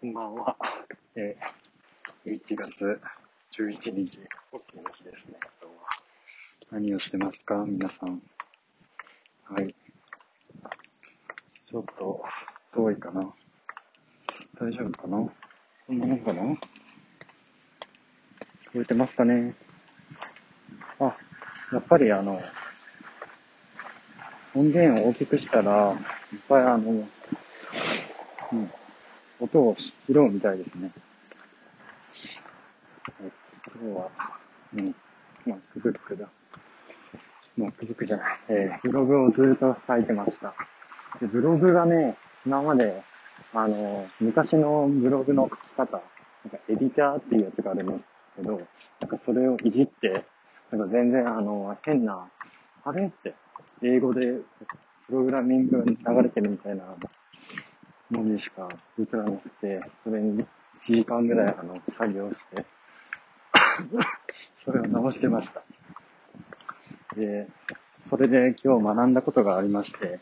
こんばんは。えー、1月11日、大きな日ですね、今日は。何をしてますか？皆さん。はい。ちょっと、遠いかな？大丈夫かな？こんなもんかな？聞こえてますかね？あ、やっぱりあの、音源を大きくしたら、いっぱいあの、うん、音を拾うみたいですね。今日は、うん、MacBook だ。MacBook じゃない。えー、ブログをずっと書いてました。でブログがね、今まで、あの、昔のブログの書き方、なんかエディターっていうやつがあるんですけど、なんかそれをいじって、なんか全然あの、変な、あれって、英語でプログラミング流れてるみたいな文字しか映らなくて、それに1時間ぐらいあの、作業して、それを直してました。で、それで今日学んだことがありまして、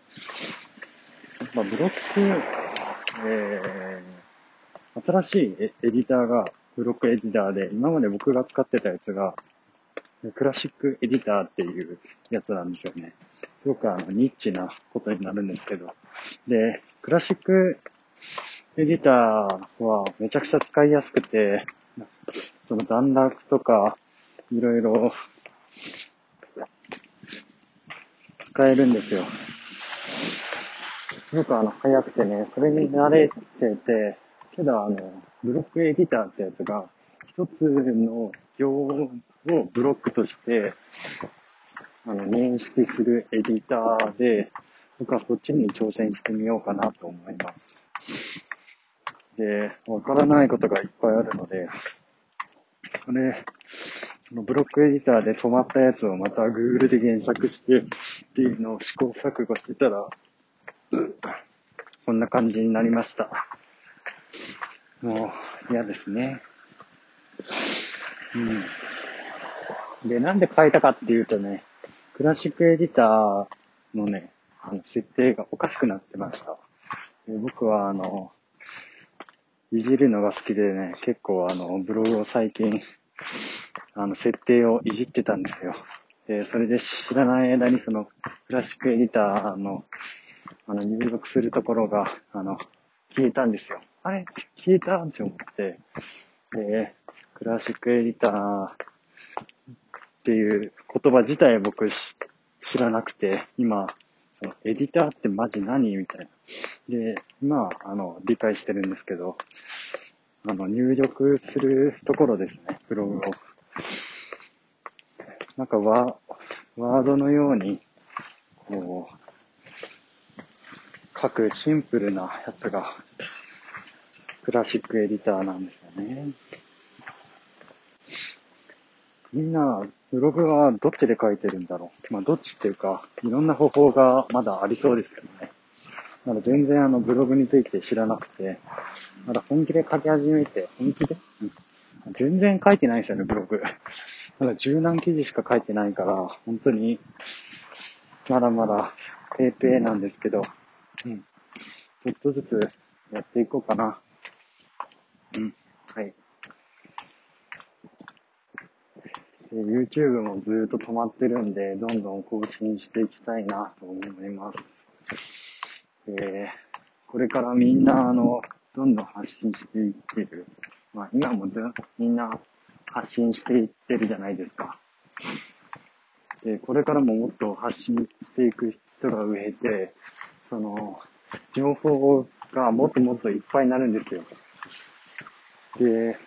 まあ、ブロック、えー、新しいエディターがブロックエディターで、今まで僕が使ってたやつが、クラシックエディターっていうやつなんですよね。すごくあの、ニッチなことになるんですけど。で、クラシックエディターはめちゃくちゃ使いやすくて、その段落とか、いろいろ使えるんですよ。すごくあの、早くてね、それに慣れてて、けどあの、ブロックエディターってやつが、一つの行をブロックとして、あの、認識するエディターで、僕はそっちに挑戦してみようかなと思います。で、わからないことがいっぱいあるので、これ、そのブロックエディターで止まったやつをまた Google で検索してっていうのを試行錯誤してたら、こんな感じになりました。もう嫌ですね。うん。で、なんで変えたかっていうとね、クラシックエディターのね、あの、設定がおかしくなってました。僕は、あの、いじるのが好きでね、結構あの、ブログを最近、あの、設定をいじってたんですよ。で、それで知らない間にその、クラシックエディターの、あの、入力するところが、あの、消えたんですよ。あれ？消えた？って思って、で、クラシックエディターっていう言葉自体僕知らなくて、今、そのエディターってマジ何みたいな。で、今、あの、理解してるんですけど、あの、入力するところですね、ブログを。なんかワ、ワードのように、こう、書くシンプルなやつが、クラシックエディターなんですよね。みんな、ブログはどっちで書いてるんだろう。まあ、どっちっていうか、いろんな方法がまだありそうですけどね。まだ全然あの、ブログについて知らなくて、まだ本気で書き始めて、本気で、うん、全然書いてないですよね、ブログ。まだ十何記事しか書いてないから、本当に、まだまだ、ペーペーなんですけど、うん。ちょっとずつやっていこうかな。うん。はい。YouTube もずっと止まってるんで、どんどん更新していきたいなと思います。えー、これからみんな、あの、どんどん発信していってる。まあ、今もみんな発信していってるじゃないですか。で、これからももっと発信していく人が増えて、その、情報がもっともっといっぱいになるんですよ。で、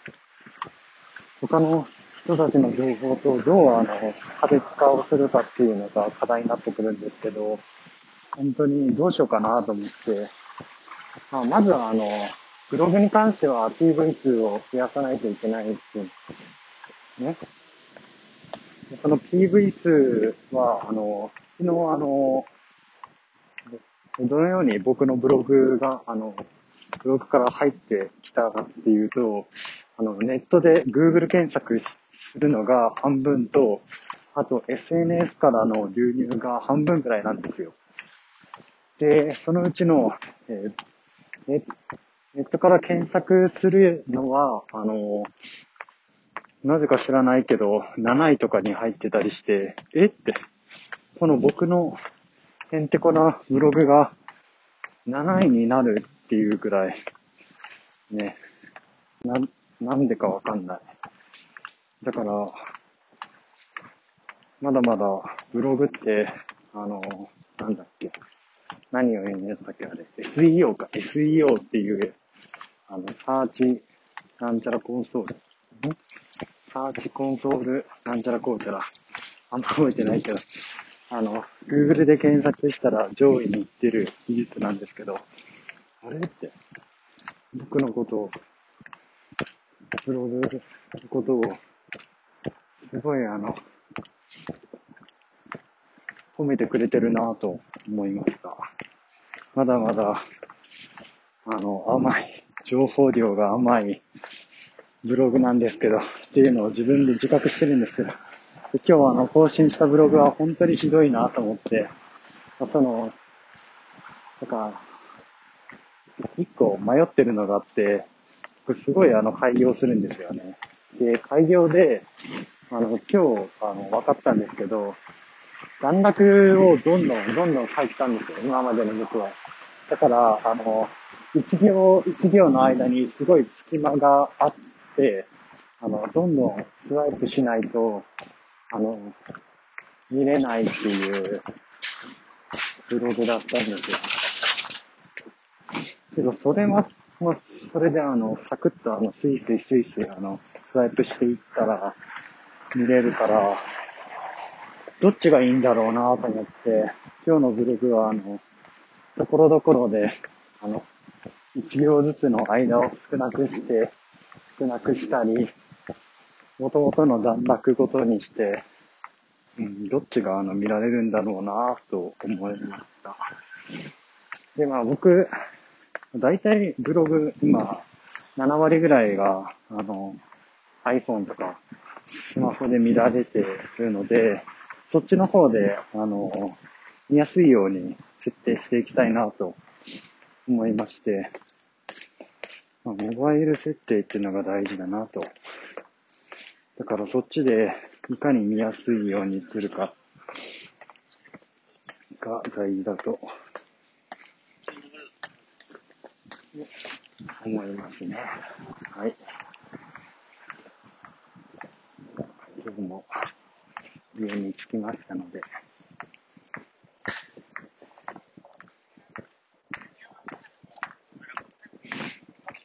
他の人たちの情報とどうあの差別化をするかっていうのが課題になってくるんですけど、本当にどうしようかなと思って、まあ、まずはあの、ブログに関しては PV 数を増やさないといけないっていう、ね。その PV 数は、あの、昨日あの、どのように僕のブログが、あの、ブログから入ってきたかっていうと、あの、ネットで Google 検索するのが半分と、あと SNS からの流入が半分くらいなんですよ。で、そのうちの、えー、ネットから検索するのは、あの、なぜか知らないけど、7位とかに入ってたりして、え？って、この僕のへんてこなブログが7位になるっていうくらい、ね、な、なんでかわかんない。だから、まだまだブログって、あの、なんだっけ、何を言うんだったっけあれ、SEO か、SEO っていう、あの、サーチ、なんちゃらコンソール。んサーチコンソール、なんちゃらこうちゃら。あんま覚えてないけど、あの、Google で検索したら上位に行ってる技術なんですけど、あれって、僕のことを、ブログのことを、すごいあの、褒めてくれてるなぁと思いました。まだまだ、あの、甘い、情報量が甘いブログなんですけど、っていうのを自分で自覚してるんですけど、で今日あの、更新したブログは本当にひどいなと思って、その、だか、一個迷ってるのがあって、僕すごいあの、開業するんですよね。で、開業で、あの、今日、あの、分かったんですけど、段落をどんどん、どんどん書いたんですよ、今までの僕は。だから、あの、一行一行の間にすごい隙間があって、あの、どんどんスワイプしないと、あの、見れないっていうブログだったんですよ。けど、それも、まあ、それであの、サクッとあの、スイスイスイスイあの、スワイプしていったら、見れるから、どっちがいいんだろうなと思って、今日のブログはあの、ところどころで、あの、1行ずつの間を少なくして、少なくしたり、元々の段落ごとにして、うん、どっちがあの見られるんだろうなと思いました。で、まあ僕、大体ブログ今、7割ぐらいが、あの、iPhone とかスマホで見られてるので、そっちの方で、あの、見やすいように設定していきたいなと思いまして、モバイル設定っていうのが大事だなと。だからそっちでいかに見やすいようにするかが大事だと思いますね。はい。今日も家に着きましたので、